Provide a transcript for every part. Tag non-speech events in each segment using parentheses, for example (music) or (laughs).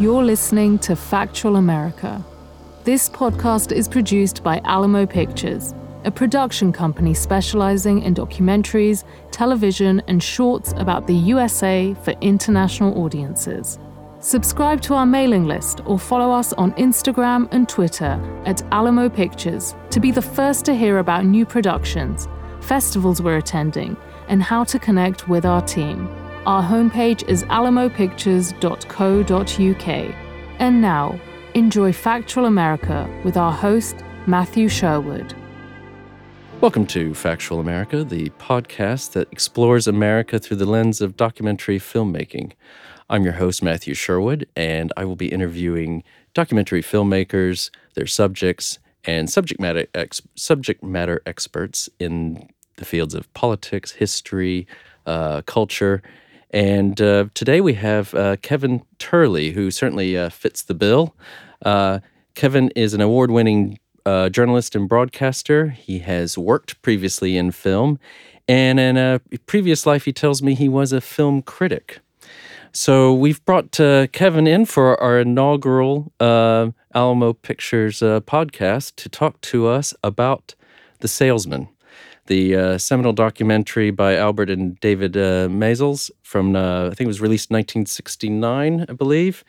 You're listening to Factual America. This podcast is produced by Alamo Pictures, a production company specializing in documentaries, television, and shorts about the USA for international audiences. Subscribe to our mailing list or follow us on Instagram and Twitter at Alamo Pictures to be the first to hear about new productions, festivals we're attending, and how to connect with our team. Our homepage is alamopictures.co.uk. And now, enjoy Factual America with our host, Matthew Sherwood. Welcome to Factual America, the podcast that explores America through the lens of documentary filmmaking. I'm your host, Matthew Sherwood, and I will be interviewing documentary filmmakers, their subjects, and subject matter ex- subject matter experts in the fields of politics, history, uh, culture. And uh, today we have uh, Kevin Turley, who certainly uh, fits the bill. Uh, Kevin is an award winning uh, journalist and broadcaster. He has worked previously in film, and in a previous life, he tells me he was a film critic. So we've brought uh, Kevin in for our inaugural uh, Alamo Pictures uh, podcast to talk to us about The Salesman, the uh, seminal documentary by Albert and David uh, Maysles from, uh, I think it was released in 1969, I believe.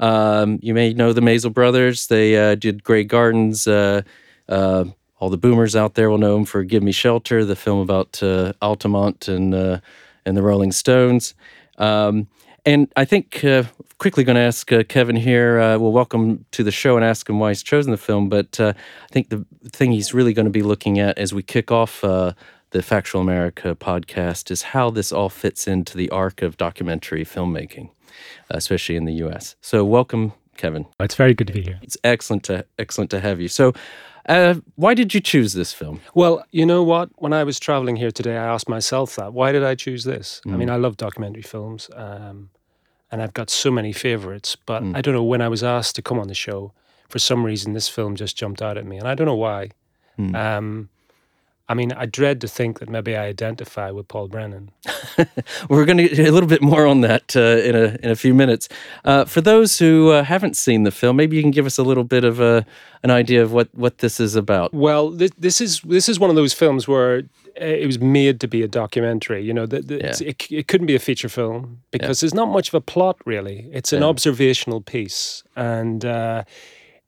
Um, you may know the Maysles brothers. They did Grey Gardens. all the boomers out there will know them for Give Me Shelter, the film about Altamont and, and the Rolling Stones. Um, and I think uh, quickly going to ask uh, Kevin here. Uh, well, welcome to the show and ask him why he's chosen the film. But uh, I think the thing he's really going to be looking at as we kick off uh, the Factual America podcast is how this all fits into the arc of documentary filmmaking, especially in the U.S. So, welcome, Kevin. It's very good to be here. It's excellent to excellent to have you. So. Uh, why did you choose this film? Well, you know what? When I was traveling here today, I asked myself that. Why did I choose this? Mm. I mean, I love documentary films. Um, and I've got so many favorites. But mm. I don't know when I was asked to come on the show, for some reason this film just jumped out at me, and I don't know why. Mm. Um, I mean, I dread to think that maybe I identify with Paul Brennan. (laughs) We're going to get a little bit more on that uh, in a in a few minutes. Uh, for those who uh, haven't seen the film, maybe you can give us a little bit of a an idea of what, what this is about. Well, this, this is this is one of those films where uh, it was made to be a documentary. You know, the, the, yeah. it, it couldn't be a feature film because yeah. there's not much of a plot really. It's an yeah. observational piece, and uh,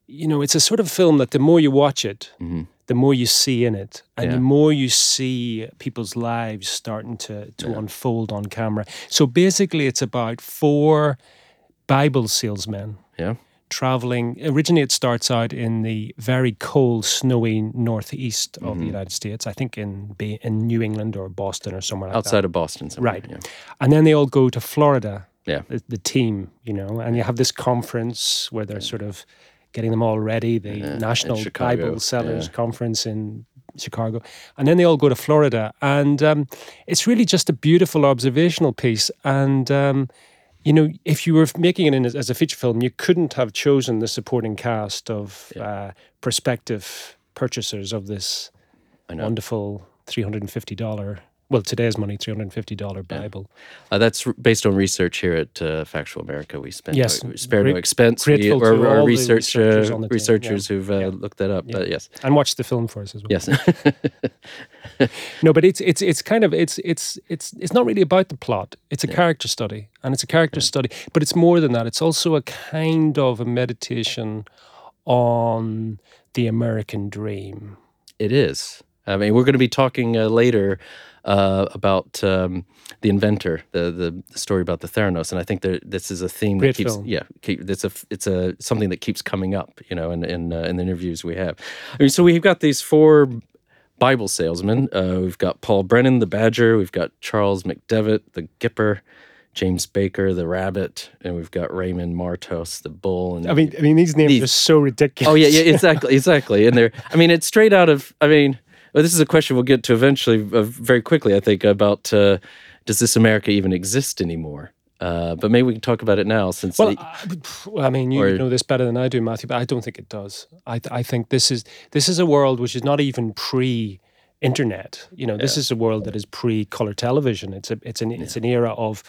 you know, it's a sort of film that the more you watch it, mm-hmm. The more you see in it, and the more you see people's lives starting to to unfold on camera. So basically, it's about four Bible salesmen. Yeah traveling. Originally, it starts out in the very cold, snowy northeast of mm-hmm. the United States. I think in in New England or Boston or somewhere like outside that. of Boston, right? Yeah. And then they all go to Florida. Yeah, the, the, team, you know, and you have this conference where they're sort of getting them all ready, the yeah, National Bible Sellers yeah. Conference in Chicago. And then they all go to Florida. And um, it's really just a beautiful observational piece. And, um, you know, if you were making it as a feature film, you couldn't have chosen the supporting cast of yeah. uh, prospective purchasers of this wonderful $350 well, today's money, three hundred and fifty dollar Bible. Yeah. Uh, that's based on research here at uh, Factual America. We spent yes, we spare great, no expense. We, our, our research researchers, uh, researchers yeah. who've uh, yeah. looked that up. But yes, and watched the film for us as well. Yes. (laughs) (laughs) no, but it's it's it's kind of it's it's it's it's not really about the plot. It's a character study, and it's a character study. But it's more than that. It's also a kind of a meditation on the American dream. It is. I mean, we're going to be talking uh, later uh, about um, the inventor, the, the, the story about the Theranos, and I think there, this is a theme Great that keeps film. yeah, keep, it's a it's a something that keeps coming up, you know, in in, uh, in the interviews we have. I mean, so we've got these four Bible salesmen. Uh, we've got Paul Brennan, the Badger. We've got Charles McDevitt, the Gipper. James Baker, the rabbit, and we've got Raymond Martos, the bull. And I mean, I mean, these names these, are so ridiculous. Oh yeah, yeah, exactly, exactly. And they're, I mean, it's straight out of. I mean, well, this is a question we'll get to eventually, uh, very quickly, I think, about uh, does this America even exist anymore? Uh, but maybe we can talk about it now, since. Well, the, I mean, you or, know this better than I do, Matthew. But I don't think it does. I, I think this is this is a world which is not even pre internet. You know, this is a world that is pre color television. It's a it's an yeah. it's an era of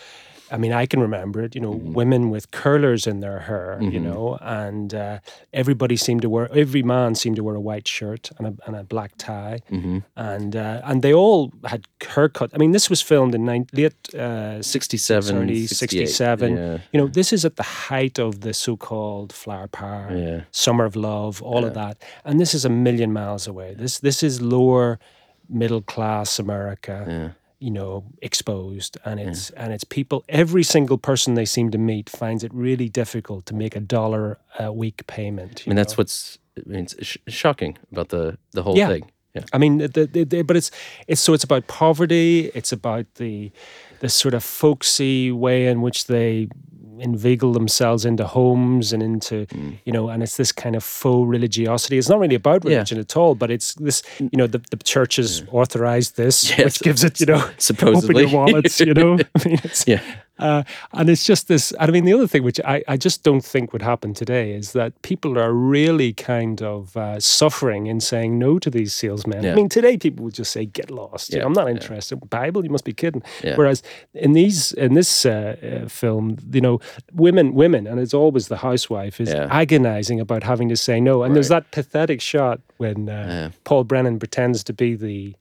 I mean, I can remember it. You know, mm-hmm. women with curlers in their hair. Mm-hmm. You know, and uh, everybody seemed to wear. Every man seemed to wear a white shirt and a, and a black tie, mm-hmm. and uh, and they all had haircut. I mean, this was filmed in nine, late uh, 67, 67. Yeah. You know, this is at the height of the so-called flower power, yeah. summer of love, all yeah. of that, and this is a million miles away. This this is lower middle class America. You know exposed and mm. it's yeah. and it's people every single person they seem to meet finds it really difficult to make a dollar a week payment I mean know? that's what's I mean, it's sh- shocking about the the whole yeah. thing yeah I mean the, the, the, but it's it's so it's about poverty it's about the the sort of folksy way in which they inveigle themselves into homes and into mm. you know and it's this kind of faux religiosity it's not really about religion yeah. at all but it's this you know the, the churches yeah. authorized this (laughs) yes. which gives it you know supposedly (laughs) open your wallets you know (laughs) I mean, yeah uh, and it's just this. I mean, the other thing which I, I just don't think would happen today is that people are really kind of uh, suffering in saying no to these salesmen. Yeah. I mean, today people would just say, "Get lost." Yeah. You know, I'm not interested. Yeah. Bible, you must be kidding. Whereas in these in this uh, uh, film, you know, women, women, and it's always the housewife is agonizing about having to say no. And right. there's that pathetic shot when uh, Paul Brennan pretends to be the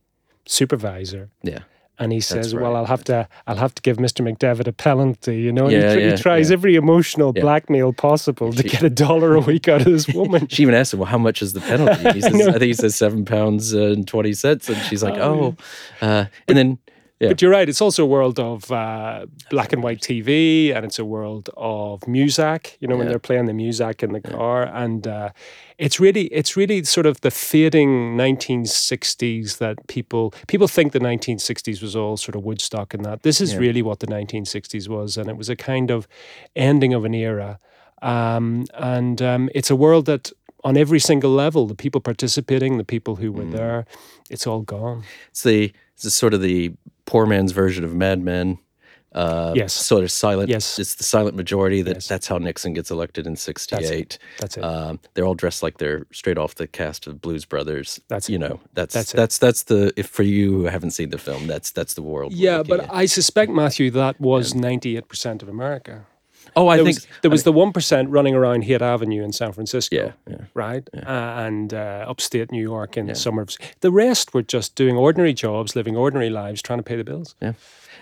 supervisor. Yeah and he says, right. "Well, I'll have to, I'll have to give Mister McDevitt a penalty," you know. Yeah, he, yeah, he, tries yeah. every emotional blackmail possible to get a dollar a week out of this (laughs) woman. she even asks him, "Well, how much is the penalty?" (laughs) He says, I, I, think he says seven pounds and twenty cents, and she's like, "Oh,", oh. Uh, and then yeah. But you're right. It's also a world of uh, black and white TV, and it's a world of Muzak. You know, yeah. when they're playing the Muzak in the car, and uh, it's really, it's really sort of the fading 1960s that people people think the 1960s was all sort of Woodstock and that. This is yeah. really what the 1960s was, and it was a kind of ending of an era. Um, and um, it's a world that on every single level, the people participating, the people who were mm. there, it's all gone. It's the it's sort of the poor man's version of Mad Men. Uh, yes. Sort of silent. Yes. It's the silent majority that yes. that's how Nixon gets elected in 68. That's it. That's it. Um, they're all dressed like they're straight off the cast of Blues Brothers. That's you know that's that's that's, that's the if for you who haven't seen the film that's that's the world. Yeah, but at. I suspect Matthew that was 98% of America. Oh, I there think was, there was I mean, the one percent running around Haight Avenue in San Francisco, yeah, yeah right, yeah. Uh, and uh, upstate New York in yeah. the summers. The rest were just doing ordinary jobs, living ordinary lives, trying to pay the bills. Yeah,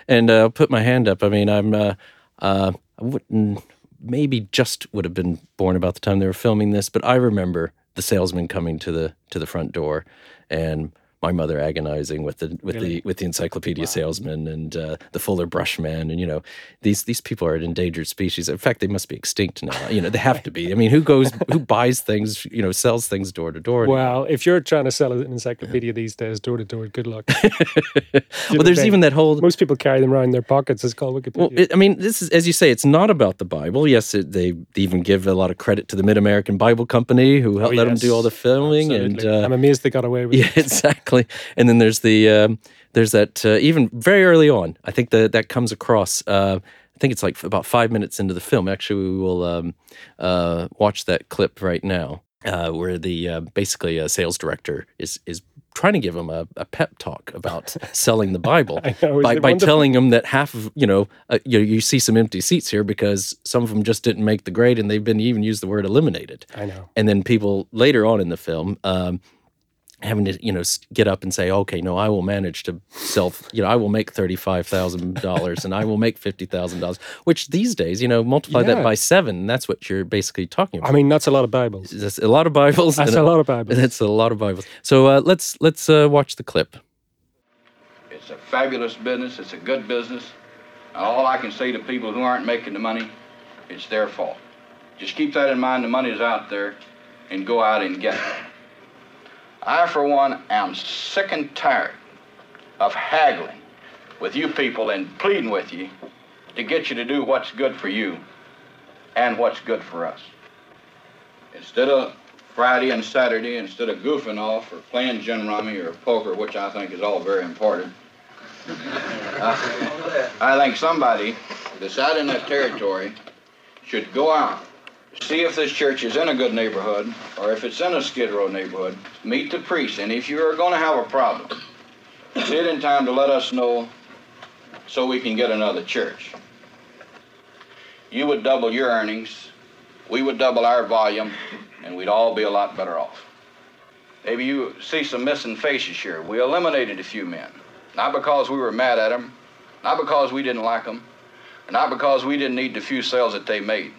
and uh, I'll put my hand up. I mean, I'm uh, uh, I wouldn't maybe just would have been born about the time they were filming this, but I remember the salesman coming to the to the front door and my mother agonizing with the with really? the with the encyclopedia wow. salesman and uh, the Fuller Brushman, and you know these these people are an endangered species. In fact, they must be extinct now. You know they have to be. I mean, who goes who (laughs) buys things? You know, sells things door to door. Well, if you're trying to sell an encyclopedia these days door to door, good luck. (laughs) well, there's even that whole. Most people carry them around in their pockets. It's called Wikipedia. Well, it, I mean, this is as you say, it's not about the Bible. Yes, it, they even give a lot of credit to the Mid American Bible Company who helped oh, let yes. them do all the filming. Absolutely. And uh, I'm amazed they got away with (laughs) yeah, it. exactly. And then there's there's the um, there's that uh, even very early on. I think that that comes across. Uh, I think it's like about five minutes into the film. Actually, we will um, uh, watch that clip right now, uh, where the uh, basically a sales director is is trying to give him a, a pep talk about (laughs) selling the Bible know, by, by telling him that half of you know uh, you you see some empty seats here because some of them just didn't make the grade and they've been even used the word eliminated. I know. And then people later on in the film. Um, having to you know get up and say okay no i will manage to sell you know i will make $35000 and i will make $50000 which these days you know multiply yeah. that by seven that's what you're basically talking about i mean that's a lot of bibles. That's a lot of bibles? That's (laughs) a lot of bibles. That's a lot of bibles. So uh, let's let's uh, watch the clip. It's a fabulous business. It's a good business. And all i can say to people who aren't making the money it's their fault. Just keep that in mind. The money is out there and go out and get it I, for one, am sick and tired of haggling with you people and pleading with you to get you to do what's good for you and what's good for us. Instead of Friday and Saturday, instead of goofing off or playing gin rummy or poker, which I think is all very important, uh, I think somebody that's in that territory should go out see if this church is in a good neighborhood or if it's in a Skid Row neighborhood. Meet the priest, and if you are going to have a problem, see it in time to let us know so we can get another church. you would double your earnings, we would double our volume, and we'd all be a lot better off. Maybe you see some missing faces here. We eliminated a few men, not because we were mad at them, not because we didn't like them, not because we didn't need the few sales that they made,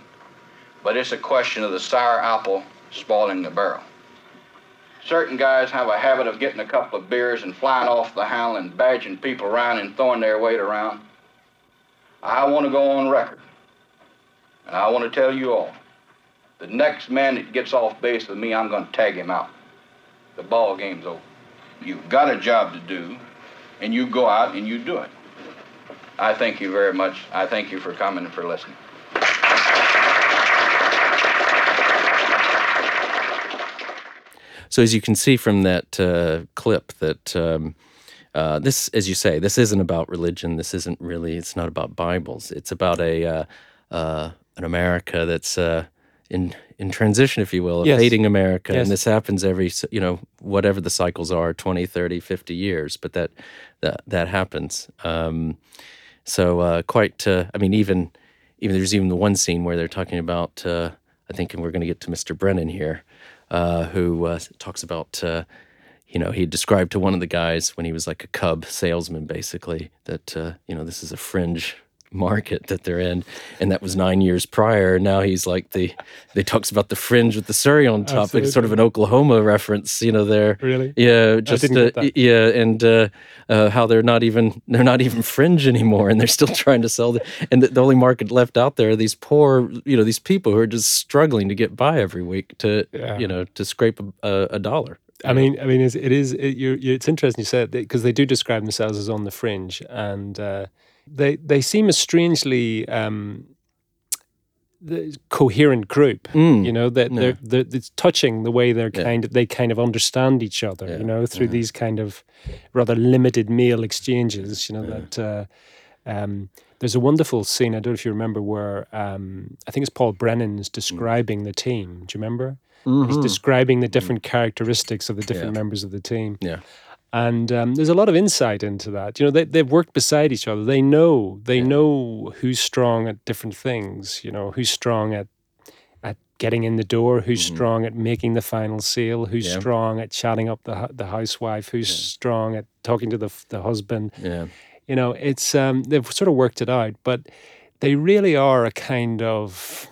but it's a question of the sour apple spoiling the barrel. Certain guys have a habit of getting a couple of beers and flying off the handle and badging people around and throwing their weight around. I want to go on record, and I want to tell you all, the next man that gets off base with me, I'm going to tag him out. The ball game's over. You've got a job to do, and you go out and you do it. I thank you very much. I thank you for coming and for listening. So as you can see from that uh, clip, that um, uh, this, as you say, this isn't about religion. This isn't really. It's not about Bibles. It's about a uh, uh an America that's uh, in in transition, if you will, of yes. hating America. Yes. And this happens every, you know, whatever the cycles are, 20, 30, 50 years, but that that that happens. Um, so uh, quite, I mean, even even there's even the one scene where they're talking about. I think, and we're going to get to Mr. Brennan here uh, who uh, talks about, uh, you know, he described to one of the guys when he was like a cub salesman, basically, that, uh, you know, this is a fringe market that they're in, and that was nine years prior. Now he's like the they talks about the fringe with the Surrey on top, Absolutely. like sort of an Oklahoma reference, you know. There, really, yeah, just uh, yeah, and uh, uh, how they're not even they're not even fringe anymore, and they're still (laughs) trying to sell. The, and the, the, only market left out there are these poor, you know, these people who are just struggling to get by every week to yeah. you know to scrape a, a dollar. I mean, I mean, it's, it is. It, it's interesting you said that because they do describe themselves as on the fringe, and uh, they they seem a strangely um, coherent group. Mm. You know that they're, they're, it's touching the way they're yeah. kind of they kind of understand each other. Yeah. You know through these kind of rather limited meal exchanges. You know that. Uh, um, there's a wonderful scene. I don't know if you remember where um, I think it's Paul Brennan's describing the team. Do you remember? Mm-hmm. He's describing the different characteristics of the different yeah. members of the team. Yeah. And um, there's a lot of insight into that. You know, they, they've worked beside each other. They know they yeah. know who's strong at different things. You know, who's strong at at getting in the door, who's mm-hmm. strong at making the final sale, who's yeah. strong at chatting up the the housewife, who's yeah. strong at talking to the the husband. Yeah, you know, it's um, they've sort of worked it out, but they really are a kind of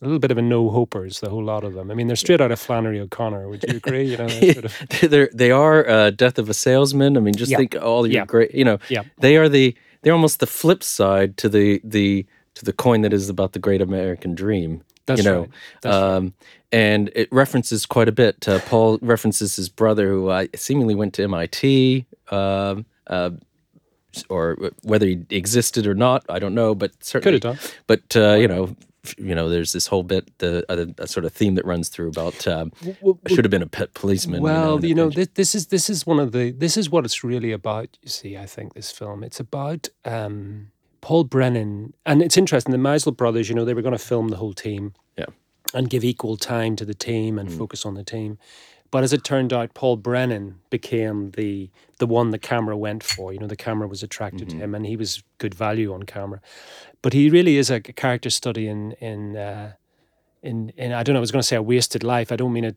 a little bit of a no hopers, the whole lot of them. I mean, they're straight out of Flannery O'Connor. Would you agree? You know, (laughs) sort of... they're they are uh, Death of a Salesman. I mean, just think all your great. You know, yeah. they are the they're almost the flip side to the the to the coin that is about the Great American Dream. That's you know, right. That's um, right. and it references quite a bit. Uh, Paul references his brother, who uh, seemingly went to MIT. Um, uh, or whether he existed or not, I don't know, but certainly, Could have done. But uh, you know, you know, there's this whole bit, the uh, sort of theme that runs through about um, well, should have been a pet policeman. Well, you know, you know this, this, is this is one of the this is what it's really about. You see, I think this film it's about um, Paul Brennan, and it's interesting. The Maysles brothers, you know, they were going to film the whole team, yeah, and give equal time to the team and mm. focus on the team. But as it turned out, Paul Brennan became the the one the camera went for. You know, the camera was attracted mm-hmm. to him, and he was good value on camera. But he really is a character study in in uh, in in. I don't know. I was going to say a wasted life. I don't mean it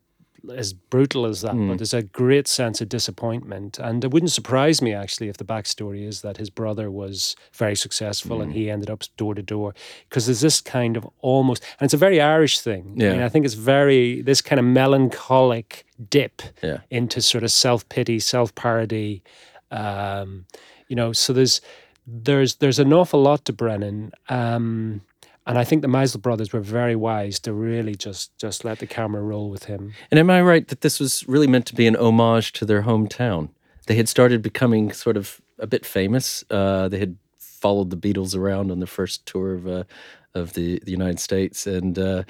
as brutal as that, mm. but there's a great sense of disappointment. And it wouldn't surprise me actually if the backstory is that his brother was very successful mm. and he ended up door to door. Because there's this kind of almost, and it's a very Irish thing. Yeah. I, mean, I think it's very, this kind of melancholic dip yeah. into sort of self pity, self parody. Um, you know, so there's, there's, there's an awful lot to Brennan. Um, and I think the Maysles brothers were very wise to really just just let the camera roll with him. And am I right that this was really meant to be an homage to their hometown? They had started becoming sort of a bit famous. Uh, they had followed the Beatles around on the first tour of uh, of the, the United States, and uh,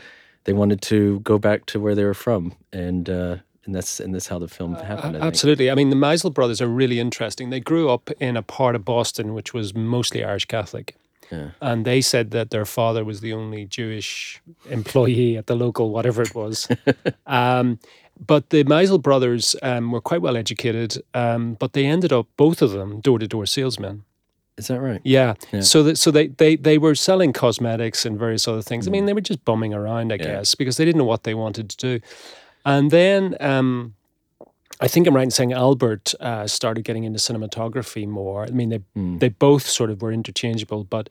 they wanted to go back to where they were from, and uh, and that's and that's how the film uh, happened. I absolutely, I mean the Maysles brothers are really interesting. They grew up in a part of Boston which was mostly Irish Catholic, yeah. And they said that their father was the only Jewish employee at the local, whatever it was. (laughs) um, but the Maysles brothers um, were quite well educated, um, but they ended up, both of them, door to door salesmen. Is that right? Yeah. yeah. So that so they, they they were selling cosmetics and various other things. I mean, mm. they were just bumming around, I yeah. guess, because they didn't know what they wanted to do. And then um, I think I'm right in saying Albert uh, started getting into cinematography more. I mean, they mm. they both sort of were interchangeable, but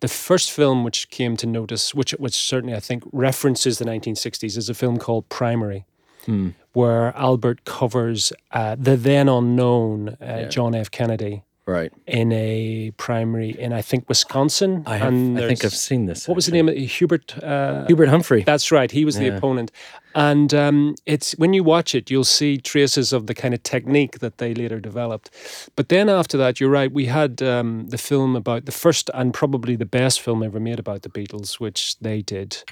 the first film which came to notice, which which certainly I think references the 1960s, is a film called Primary, mm. where Albert covers uh, the then unknown uh, yeah. John F. Kennedy right in a primary in I think Wisconsin. I, have, I think I've seen this. What was the name of it? Hubert uh, Hubert Humphrey? That's right. He was yeah. the opponent, and um, it's when you watch it, you'll see traces of the kind of technique that they later developed. But then after that, you're right. We had um, the film about the first and probably the best film ever made about the Beatles, which they did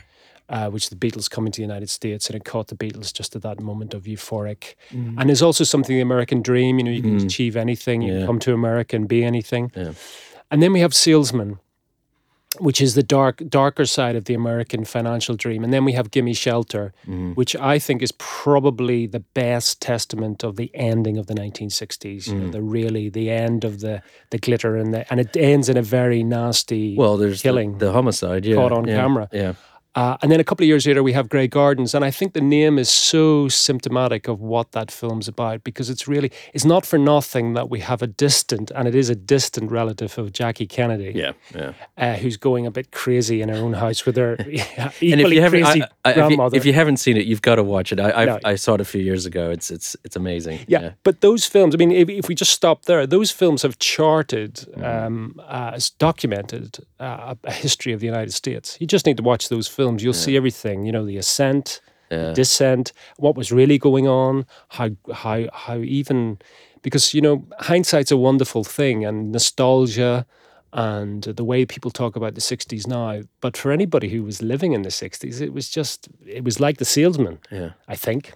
uh, which the Beatles coming to the United States, and it caught the Beatles just at that moment of euphoric. Mm. And there's also something the American dream. You know, you can mm. achieve anything. You yeah. can come to America and be anything. Yeah. And then we have Salesman, which is the dark, darker side of the American financial dream. And then we have Gimme Shelter, mm. which I think is probably the best testament of the ending of the 1960s. You know, mm. the really the end of the the glitter and the and it ends in a very nasty well, there's killing, the, the homicide, yeah, caught on yeah, camera. Yeah. Uh, and then a couple of years later, we have Grey Gardens, and I think the name is so symptomatic of what that film's about because it's really it's not for nothing that we have a distant, and it is a distant relative of Jackie Kennedy, yeah, yeah, uh, who's going a bit crazy in her own house with her (laughs) (laughs) equally crazy I, I, grandmother. If you, if you, haven't seen it, you've got to watch it. I no. I saw it a few years ago. It's it's it's amazing. Yeah, yeah. but those films. I mean, if, if, we just stop there, those films have charted, mm. um, uh, documented uh, a history of the United States. You just need to watch those films. You'll yeah. see everything. You know, the ascent, yeah. the descent, what was really going on, how how how even because you know hindsight's a wonderful thing and nostalgia and the way people talk about the 60s now but for anybody who was living in the 60s it was just it was like the salesman yeah i think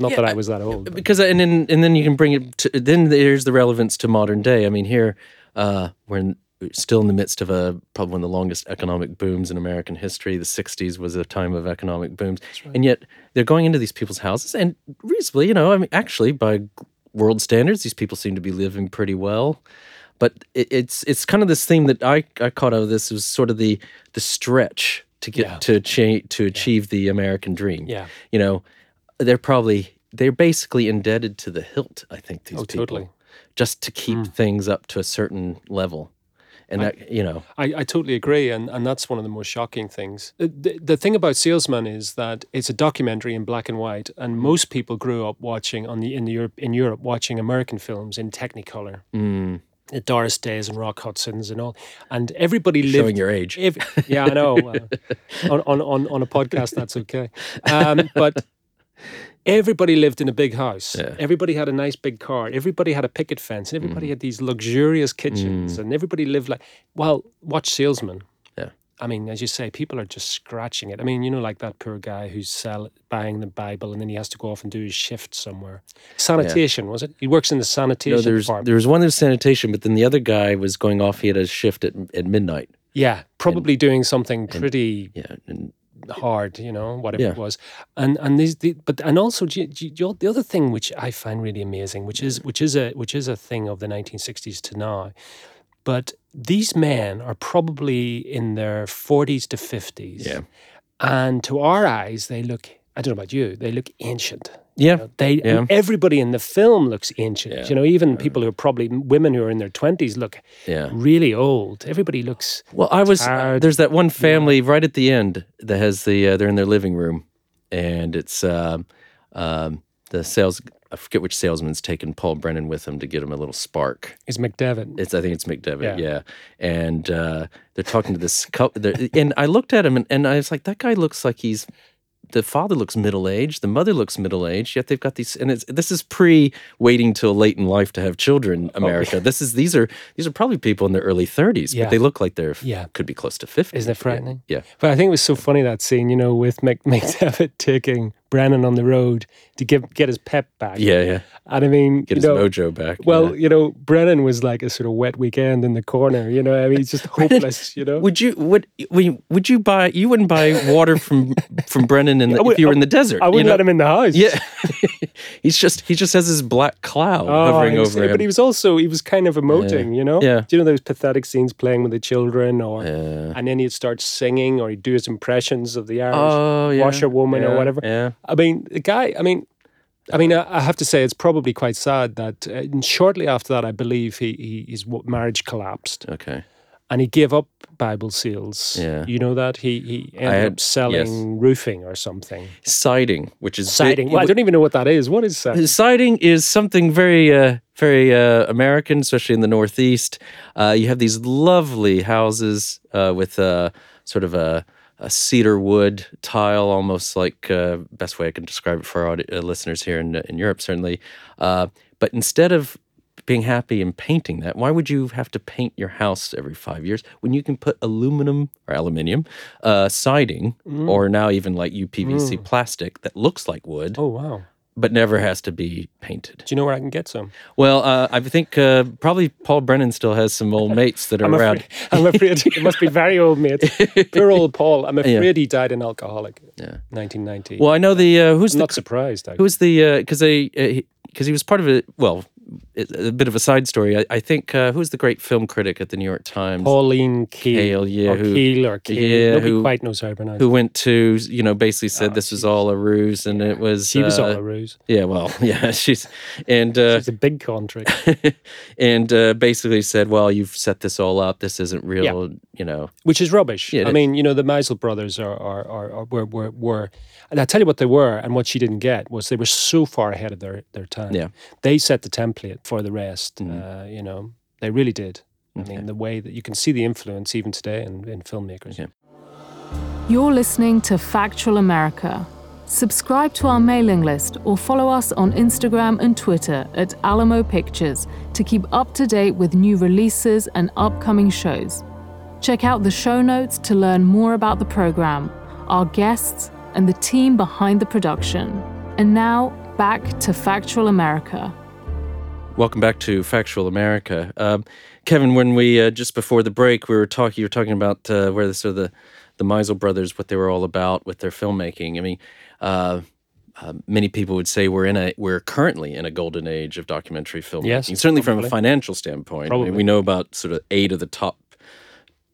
not yeah, that i was that old because and then and then you can bring it to then there's the relevance to modern day i mean here uh when still in the midst of a probably one of the longest economic booms in American history. The '60s was a time of economic booms, right. and yet they're going into these people's houses, and reasonably, you know, I mean, actually, by world standards, these people seem to be living pretty well. But it, it's it's kind of this theme that I, I caught out of this was sort of the the stretch to get yeah. to cha- to achieve yeah. the American dream. Yeah, you know, they're probably they're basically indebted to the hilt. I think these oh, people. Totally. Just to keep mm. things up to a certain level and I, that you know I, I totally agree and, and that's one of the most shocking things the, the thing about salesman is that it's a documentary in black and white and mm. most people grew up watching on the in the Europe in Europe watching American films in Technicolor mm. Doris Days and Rock Hudsons and all, and everybody lived. Showing your age. Yeah, I know. Uh, on, on on a podcast, that's okay. Um, but everybody lived in a big house. Yeah. Everybody had a nice big car. Everybody had a picket fence. And everybody mm. had these luxurious kitchens, mm. and everybody lived like. Well, watch Salesman. Yeah. I mean, as you say, people are just scratching it. I mean, you know, like that poor guy who's sell, buying the Bible and then he has to go off and do his shift somewhere. Sanitation, yeah. was it? He works in the sanitation no, there's, department. There was one was sanitation, but then the other guy was going off. He had a shift at, at midnight. Yeah, probably and, doing something pretty. And, yeah, and hard, you know, whatever yeah. it was. And and these, the, but and also the other thing which I find really amazing, which is which is a which is a thing of the 1960s to now, but these men are probably in their 40s to 50s. Yeah. And to our eyes, they look. I don't know about you. They look ancient. Yeah, they yeah. everybody in the film looks ancient. Yeah. You know, even yeah. people who are probably women who are in their twenties look really old. Everybody looks. Well, I was uh, there's that one family right at the end that has the uh, they're in their living room, and it's um, um, the sales. I forget which salesman's taken Paul Brennan with him to get him a little spark. It's McDevitt. It's I think it's McDevitt. Yeah, and uh, they're talking to this couple. And I looked at him and, and I was like, that guy looks like he's the father looks middle aged, the mother looks middle aged. Yet they've got these, and it's this is pre waiting till late in life to have children. Oh, America. Oh, yeah. This is these are these are probably people in their early thirties, yeah. but they look like they're yeah. could be close to fifty. Isn't it frightening? Yeah. But I think it was so funny that scene, you know, with Mc, (laughs) McDevitt taking Brennan on the road to give get his pep back. Yeah, yeah. And I mean, get his know, mojo back. Well, yeah. you know, Brennan was like a sort of wet weekend in the corner. You know, I mean, he's just (laughs) hopeless. you know. Would you would would you buy? You wouldn't buy water from (laughs) from Brennan in the, if you were in the desert. I wouldn't you know? let him in the house. Yeah. (laughs) he's just he just has this black cloud oh, hovering over him. But he was also he was kind of emoting, yeah. you know. Yeah. Do you know those pathetic scenes playing with the children, or yeah. and then he'd start singing, or he'd do his impressions of the Irish oh, yeah. washerwoman or whatever. Yeah. I mean, the guy. I mean, I mean, I have to say it's probably quite sad that uh, shortly after that, I believe he, he his marriage collapsed. Okay and he gave up Bible seals. Yeah. You know that? He he ended had, up selling yes. roofing or something. Siding, which is siding. well, I don't even know what that is. What is siding? Siding is something very uh, very uh, American, especially in the Northeast. Uh, you have these lovely houses uh, with uh, sort of a a cedar wood tile, almost like uh, best way I can describe it for our uh, listeners here in in Europe, certainly. Uh, but instead of being happy and painting that. Why would you have to paint your house every five years when you can put aluminum or aluminium uh, siding mm. or now even like UPVC mm. plastic that looks like wood? Oh, wow. But never has to be painted. Do you know where I can get some? Well, uh, I think uh, probably Paul Brennan still has some old (laughs) mates that are I'm around. Afraid, (laughs) I'm afraid it (laughs) must be very old mates. Poor old Paul. I'm afraid yeah. he died an alcoholic. Yeah, 1990. Well, I know the uh, who's I'm the, not surprised. Actually. Who's the because uh, they because uh, he was part of it. Well, a bit of a side story. I, I think uh, who's the great film critic at the New York Times? Pauline Kael, Kael yeah, or who, Keel or Keel. Yeah, Nobody who, quite knows how to pronounce. Who went to you know basically said oh, this was all a ruse and yeah. it was she was uh, all a ruse. Yeah, well, (laughs) yeah, she's and uh, she's a big contract. (laughs) and uh, basically said, well, you've set this all up. This isn't real. Yeah. You know, which is rubbish. Yeah, I mean, you know, the Maysles brothers are are, are, are were, were were and I tell you what they were, and what she didn't get was they were so far ahead of their their time. Yeah, they set the template for the rest. Mm. Uh, you know, they really did. Okay. I mean, the way that you can see the influence even today in, in filmmakers. Yeah. You're listening to Factual America. Subscribe to our mailing list or follow us on Instagram and Twitter at Alamo Pictures to keep up to date with new releases and upcoming shows. Check out the show notes to learn more about the program, our guests, and the team behind the production. And now, back to Factual America. Welcome back to Factual America. Um, Kevin, when we uh, just before the break, we were talking. You were talking about uh, where the, so the the Maysles brothers, what they were all about with their filmmaking. I mean, uh, uh, many people would say we're in a we're currently in a golden age of documentary filmmaking. Yes, certainly probably. from a financial standpoint. I mean, we know about sort of eight of the top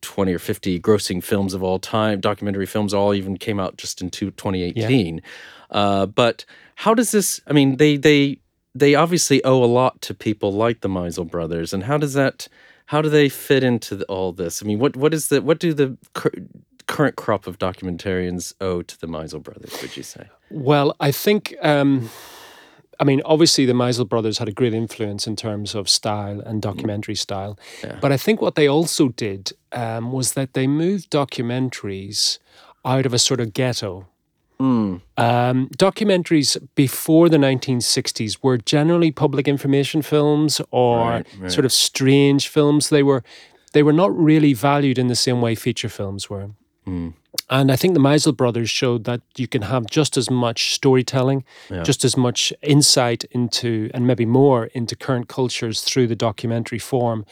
20 or 50 grossing films of all time, documentary films, all even came out just in two, 2018. Yeah. Uh, but how does this, I mean, they, they, they obviously owe a lot to people like the Maysles brothers. And how does that, how do they fit into the, all this? I mean, what, what is the, what do the cur- current crop of documentarians owe to the Maysles brothers, would you say? Well, I think, um, I mean, obviously, the Maysles brothers had a great influence in terms of style and mm. documentary style. Yeah. But I think what they also did um, was that they moved documentaries out of a sort of ghetto. Mm. Um, documentaries before the 1960s were generally public information films or right, right. sort of strange films. They were they were not really valued in the same way feature films were. Mm. And I think the Maysles brothers showed that you can have just as much storytelling, yeah. just as much insight into, and maybe more into current cultures through the documentary form.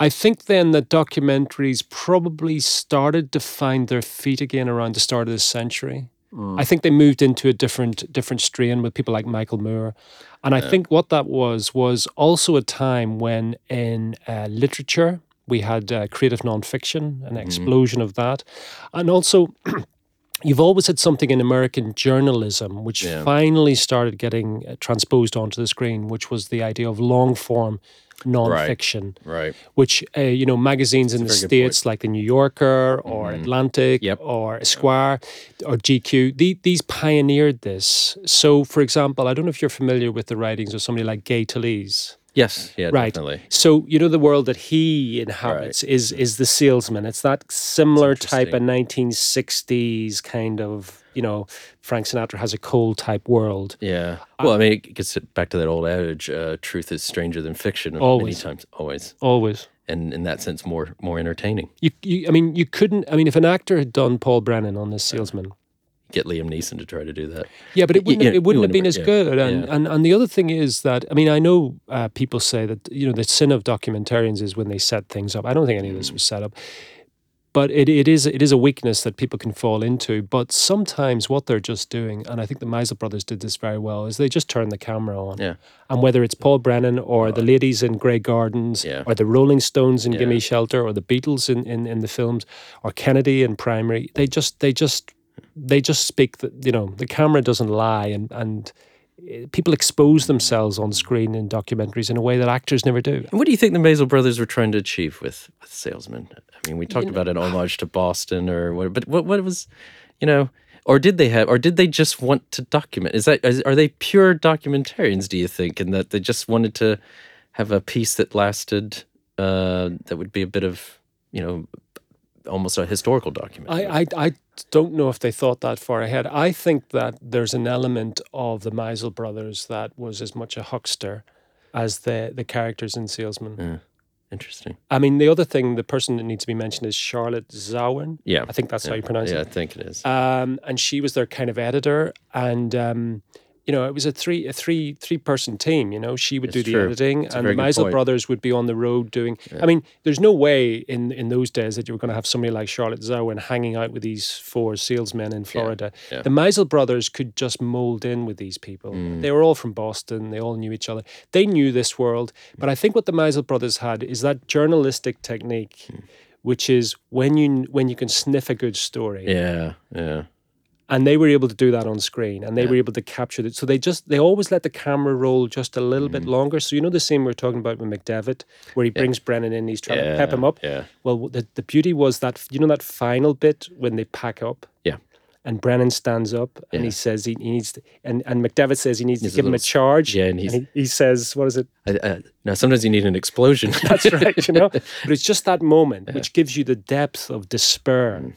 I think then that documentaries probably started to find their feet again around the start of this century. Mm. I think they moved into a different different strain with people like Michael Moore, and I Yeah. think what that was was also a time when in uh, literature we had uh, creative nonfiction, an explosion of that, and also. (clears throat) You've always had something in American journalism which Yeah. finally started getting uh, transposed onto the screen, which was the idea of long form nonfiction Right. right. which uh, you know magazines in the states like the New Yorker or Atlantic Yep. or Esquire or GQ the, these pioneered this so for example I don't know if you're familiar with the writings of somebody like Gay Talese Yes. Yeah. right Definitely. so you know the world that he inhabits is is the salesman it's that similar type of 1960s kind of you know Frank Sinatra has a cold type world Yeah. Well, I mean, it gets back to that old adage: uh, "Truth is stranger than fiction." Always. Many times, always, always and in that sense, more more entertaining. you, you I mean you couldn't I mean if an actor had done Paul Brennan on this salesman Get Liam Neeson to try to do that. Yeah, but it wouldn't, Yeah, have, it wouldn't have been as have- good. And, yeah. and and the other thing is that I mean I know uh, people say that you know the sin of documentarians is when they set things up. I don't think any of Mm. this was set up, but it, it is it is a weakness that people can fall into. But sometimes what they're just doing, and I think the Maysles brothers did this very well, is they just turn the camera on. Yeah. And whether it's Paul Brennan or the ladies in Grey Gardens, Yeah. or the Rolling Stones in Yeah. Gimme Shelter, or the Beatles in, in, in the films, or Kennedy in Primary, they just they just they just speak. The, you know, the camera doesn't lie, and and eh, people expose themselves on screen in documentaries in a way that actors never do. And what do you think the Maysles brothers were trying to achieve with, with Salesman? I mean, we talked about an homage to Boston or what, but what, what was, you know, or did they have, or did they just want to document? Is that, is, are they pure documentarians, do you think? And that they just wanted to have a piece that lasted, uh, that would be a bit of, you know, almost a historical document? I, I, I don't know if they thought that far ahead. I think that there's an element of the Maysles brothers that was as much a huckster as the, the characters in Salesman. Yeah. Interesting. I mean, the other thing, the person that needs to be mentioned is Charlotte Zwerin. Yeah. I think that's how you pronounce yeah, it. I think it is. Um, and she was their kind of editor, and um, you know, it was a three a three three person team. You know, she would It's do the true. editing, It's and the Maysles point. brothers would be on the road doing. I mean, there's no way in in those days that you were going to have somebody like Charlotte Zwerin hanging out with these four salesmen in Florida. yeah. The Maysles brothers could just mold in with these people. Mm. They were all from Boston. They all knew each other. They knew this world. But I think what the Maysles brothers had is that journalistic technique. Mm. Which is when you when you can sniff a good story, yeah, yeah. And they were able to do that on screen and they Yeah. were able to capture it so they just they always let the camera roll just a little Mm. bit longer so you know the scene we are talking about with mcdevitt where he brings brennan in he's trying to pep him up Yeah. well the, the beauty was that you know that final bit when they pack up Yeah. and brennan stands up and Yeah. he says he, he needs to, and, and mcdevitt says he needs Needs to give him a charge yeah, and he's- he, he says what is it I, I, now, sometimes you need an explosion. (laughs) that's right you know (laughs) but it's just that moment which gives you the depth of despair Mm.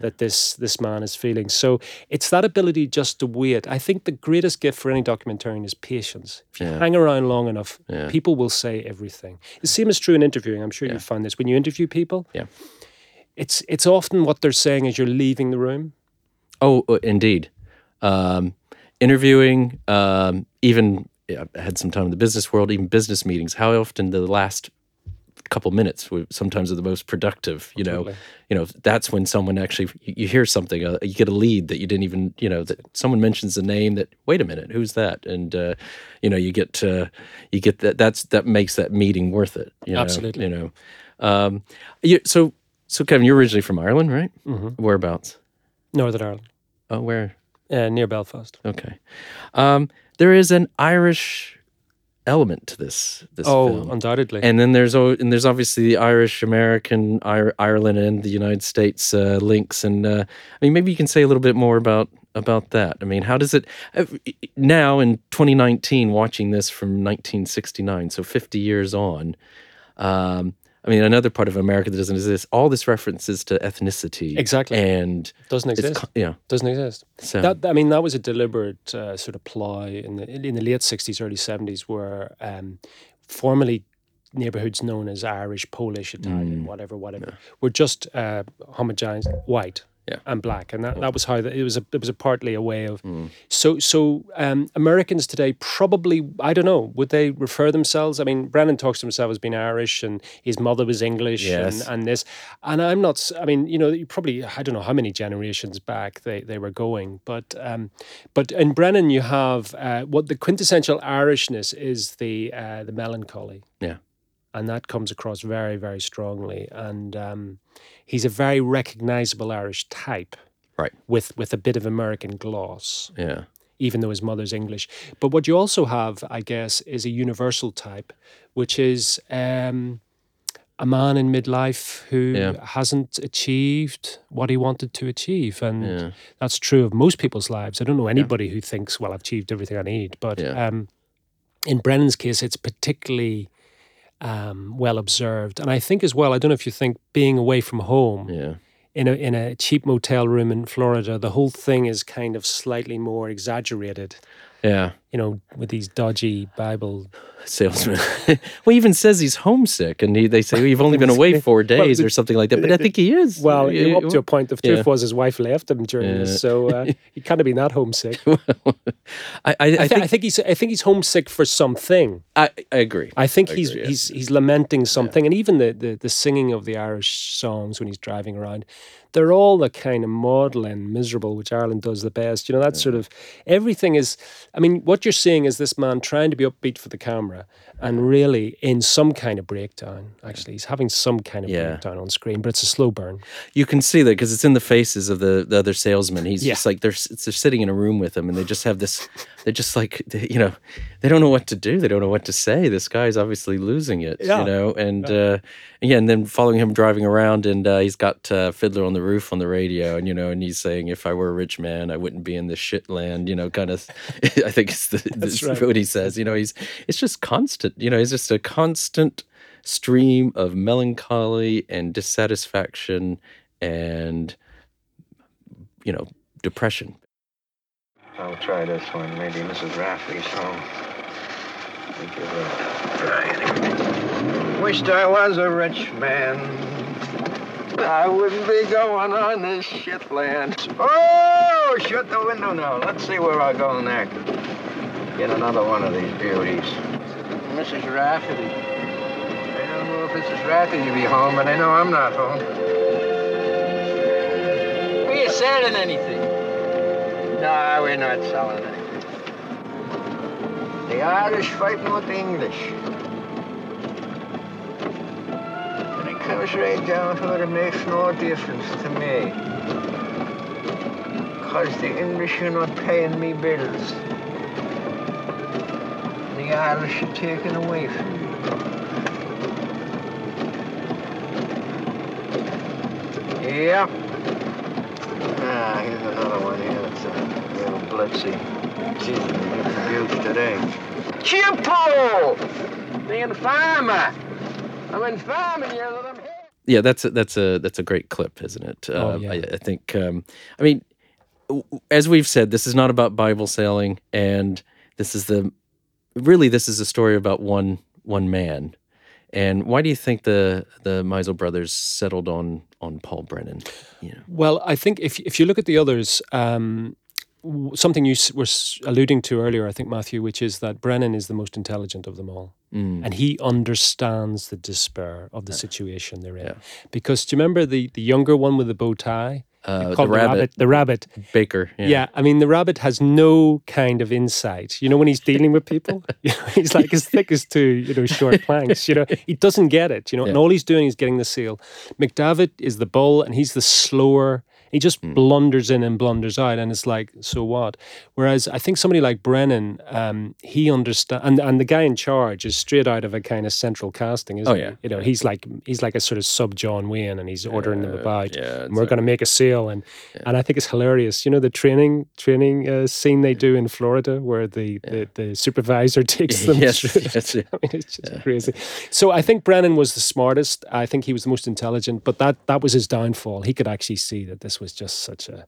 That this this man is feeling so it's that ability just to wait i think the greatest gift for any documentarian is patience if you Yeah. hang around long enough Yeah. people will say everything the same is true in interviewing i'm sure Yeah. you find this when you interview people Yeah. it's it's often what they're saying as you're leaving the room Oh, uh, indeed. Um, interviewing, um, even I had some time in the business world, even business meetings. How often the last couple minutes sometimes are the most productive. You know, you know that's when someone actually you, you hear something, uh, you get a lead that you didn't even you know that someone mentions a name that wait a minute who's that and uh, you know you get uh, you get that that's that makes that meeting worth it. You know, Absolutely. You know, um, you, so so Kevin, you're originally from Ireland, right? Mm-hmm. Whereabouts? northern ireland Oh, where? uh, near belfast Okay. Um, there is an Irish element to this this oh film. undoubtedly And then there's o- and there's obviously the Irish American Ireland and the United States uh, links and uh, I mean maybe you can say a little bit more about about that. I mean how does it uh, now in 2019 watching this from 1969 so 50 years on um, I mean another part of America that doesn't exist all this references to ethnicity. Exactly. and doesn't exist. yeah. Doesn't exist. So That I mean, that was a deliberate uh, sort of ploy in the in the late sixties, early seventies, where um, formerly neighborhoods known as Irish, Polish, Italian, Mm. whatever, whatever, were just uh, homogenized white Yeah. and black, and that, that was how the, it was. A, it was a partly a way of Mm. so so um, Americans today probably I don't know would they refer themselves? I mean, Brennan talks to himself as being Irish, and his mother was English, Yes. and, and this, and I'm not. I mean, you know, you probably I don't know how many generations back they, they were going, but um, but in Brennan you have uh, what the quintessential Irishness is the uh, the melancholy, Yeah. And that comes across very very strongly, and um, he's a very recognizable Irish type, Right. With with a bit of American gloss yeah even though his mother's English. But what you also have, I guess, is a universal type, which is um, a man in midlife who Yeah. hasn't achieved what he wanted to achieve. And yeah that's true of most people's lives. I don't know anybody who thinks, well, I've achieved everything I need. But Yeah. um, in Brennan's case, it's particularly um, well observed. And I think as well, I don't know if you think being away from home yeah in a in a cheap motel room in Florida, the whole thing is kind of slightly more exaggerated Yeah. You know, with these dodgy Bible salesmen. (laughs) well, he even says he's homesick, and he, they say well, you've only been away (laughs) four days well, or something like that. But I think he is. Well, up to a point. The truth yeah. was his wife left him during yeah. this, so uh, (laughs) he can't have been that homesick. I, I, I, I, think, I, think, he's I think he's homesick for something. I, agree. I think he's agree, he's he's lamenting something, and even the, the the singing of the Irish songs when he's driving around they're all the kind of maudlin, miserable, which Ireland does the best. You know, that sort of everything is. I mean, what you're seeing is this man trying to be upbeat for the camera and really in some kind of breakdown. Actually, he's having some kind of yeah. breakdown on screen, but it's a slow burn. You can see that because it's in the faces of the, the other salesmen. He's yeah. just like they're they're sitting in a room with him, and they just have this. They're just like you know, they don't know what to do. They don't know what to say. This guy's obviously losing it. Yeah. You know, and yeah. Uh, yeah, and then following him driving around, and uh, he's got uh, Fiddler on the Roof on the radio, and you know, and he's saying, "If I were a rich man, I wouldn't be in this shit land." You know, kind of. (laughs) I think it's the, (laughs) this, right. what he says. You know, he's it's just constant. You know, it's just a constant stream of melancholy and dissatisfaction and you know depression. I'll try this one. Maybe Mrs. Rafferty's home. Wished I was a rich man. I wouldn't be going on this shit land. Oh, shut the window now. Let's see where I go next. Get another one of these beauties. Mrs. Rafferty. I don't know if Mrs. Rafferty will be home, but I know I'm not home. We Are selling anything? No, we're not selling anything. The Irish fighting with the English. And it comes right down to it, it makes no difference to me. Because the English are not paying me bills. The Irish are taken away from me. Yep. Ah, here's another one here. It's a little blitzy. Jesus, confused today. Chimpo! The infamer! I'm infaming you that I'm here. Yeah, that's a, that's a that's a great clip, isn't it? Oh, uh, yeah. I, I think. Um, I mean, as we've said, this is not about Bible sailing, and this is the really this is a story about one one man. And why do you think the the Maysles brothers settled on on Paul Brennan? You know? Well, I think if if you look at the others, um, something you were alluding to earlier, I think, Matthew, which is that Brennan is the most intelligent of them all. Mm. And he understands the despair of the yeah. situation they're in. Yeah. Because do you remember the, the younger one with the bow tie? Uh, the, rabbit. rabbit. The rabbit. Baker. Yeah. yeah. I mean, the rabbit has no kind of insight. You know, when he's dealing with people, (laughs) you know, he's like as thick as two, you know, short (laughs) planks. You know, he doesn't get it. You know, and all he's doing is getting the seal. McDevitt is the bull, and he's the slower he just mm. blunders in and blunders out, and it's like, so what? Whereas I think somebody like Brennan, um, he understands, and, and the guy in charge is straight out of a kind of central casting, isn't oh, yeah. he? You know, he's like he's like a sort of sub John Wayne, and he's ordering them about. Yeah, and we're going to make a sale, and yeah. and I think it's hilarious. You know, the training training uh, scene they do in Florida, where the the, the, supervisor (laughs) takes them. yes, yes, (laughs) I mean, it's just crazy. So I think Brennan was the smartest. I think he was the most intelligent, but that that was his downfall. He could actually see that this was just such a,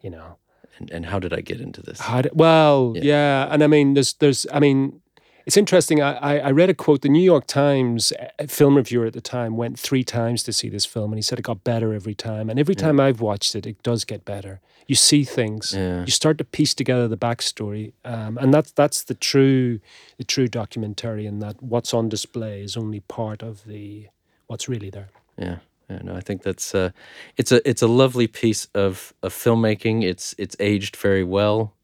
you know. And, and how did I get into this? Did, well, yeah. yeah. and I mean, there's, there's, I mean, it's interesting. I, I read a quote. The New York Times film reviewer at the time went three times to see this film, and he said it got better every time. And every time yeah. I've watched it, it does get better. You see things. Yeah. You start to piece together the backstory, um, and that's that's the true the true documentary. And that what's on display is only part of the what's really there. Yeah. Yeah, no, I think that's uh, it's a it's a lovely piece of, of filmmaking. It's it's aged very well.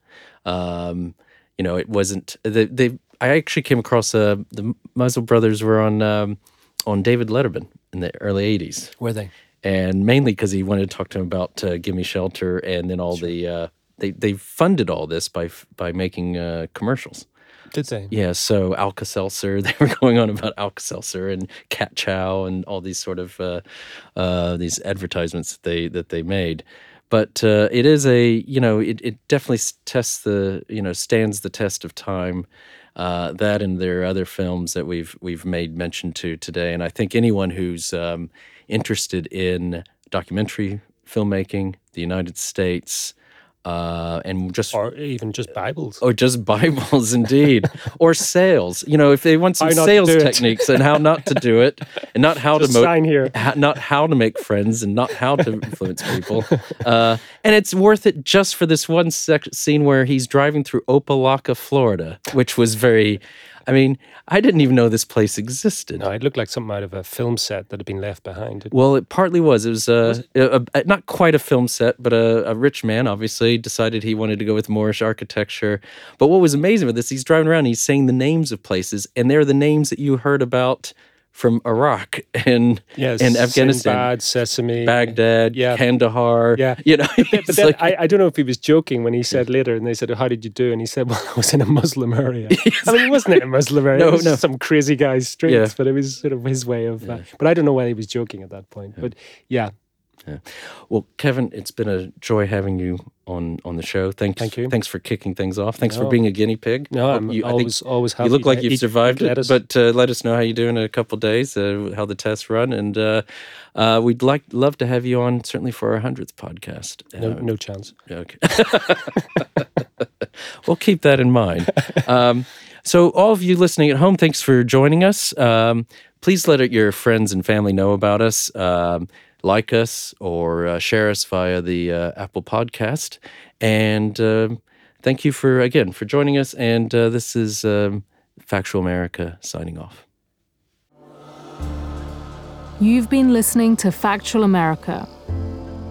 Um, you know, it wasn't they, they I actually came across uh, the Maysles brothers were on um, on David Letterman in the early '80s. Were they? And mainly because he wanted to talk to him about uh, "Give Me Shelter" and then all sure. the uh, they they funded all this by by making uh, commercials. Did they? Yeah. So Alka Seltzer, (laughs) they were going on about Alka Seltzer and Cat Chow and all these sort of uh, uh, these advertisements that they that they made. But uh, it is a you know it, it definitely tests the you know stands the test of time. Uh, that and there are other films that we've we've made mention to today, and I think anyone who's um, interested in documentary filmmaking, the United States, uh, and just or even just Bibles, or just Bibles, indeed, (laughs) or sales. You know, if they want some sales techniques and how not to do it, and not how just to mo- sign here, ha- not how to make friends, and not how to influence people. Uh, and it's worth it just for this one sec- scene where he's driving through Opa-locka, Florida, which was very. I mean, I didn't even know this place existed. No, it looked like something out of a film set that had been left behind. Well, it partly was. It was, uh, was it? A, a, not quite a film set, but a, a, rich man obviously decided he wanted to go with Moorish architecture. But what was amazing with this, he's driving around, he's saying the names of places, and they're the names that you heard about from Iraq and yes, and Afghanistan, Sinbad, Sesame, Baghdad, yeah. Kandahar. Yeah, (laughs) you know. But, but then like, I, I don't know if he was joking when he said later, and they said, "How did you do?" And he said, (laughs) "Well, I was in a Muslim area." (laughs) I mean, he wasn't in a Muslim area. no, no, some crazy guy's streets, yeah. but it was sort of his way of. Uh, yeah. Uh, but I don't know why he was joking at that point. But yeah, yeah. Well, Kevin, it's been a joy having you on on the show. Thanks, Thank you. Thanks for kicking things off. Thanks no. for being a guinea pig. No, I'm you, always always happy. You look like you've survived it, us. but uh, let us know how you do in a couple days, uh, how the tests run, and uh, uh, we'd like love to have you on certainly for our hundredth podcast. No, uh, no chance. Okay. (laughs) we'll keep that in mind. Um, so, all of you listening at home, thanks for joining us. Um, please let your friends and family know about us. Um, like us or uh, share us via the uh, Apple Podcast. And uh, thank you for, again, for joining us. And uh, this is um, Factual America signing off. You've been listening to Factual America.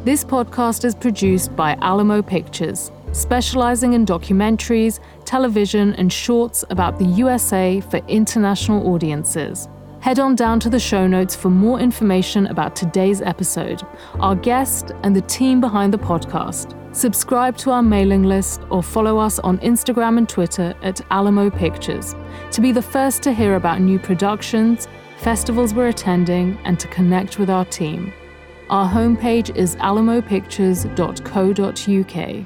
This podcast is produced by Alamo Pictures, specializing in documentaries, television, and shorts about the USA for international audiences head on down to the show notes for more information about today's episode, our guest, and the team behind the podcast. Subscribe to our mailing list or follow us on Instagram and Twitter at Alamo Pictures to be the first to hear about new productions, festivals we're attending, and to connect with our team. Our homepage is alamopictures.co.uk.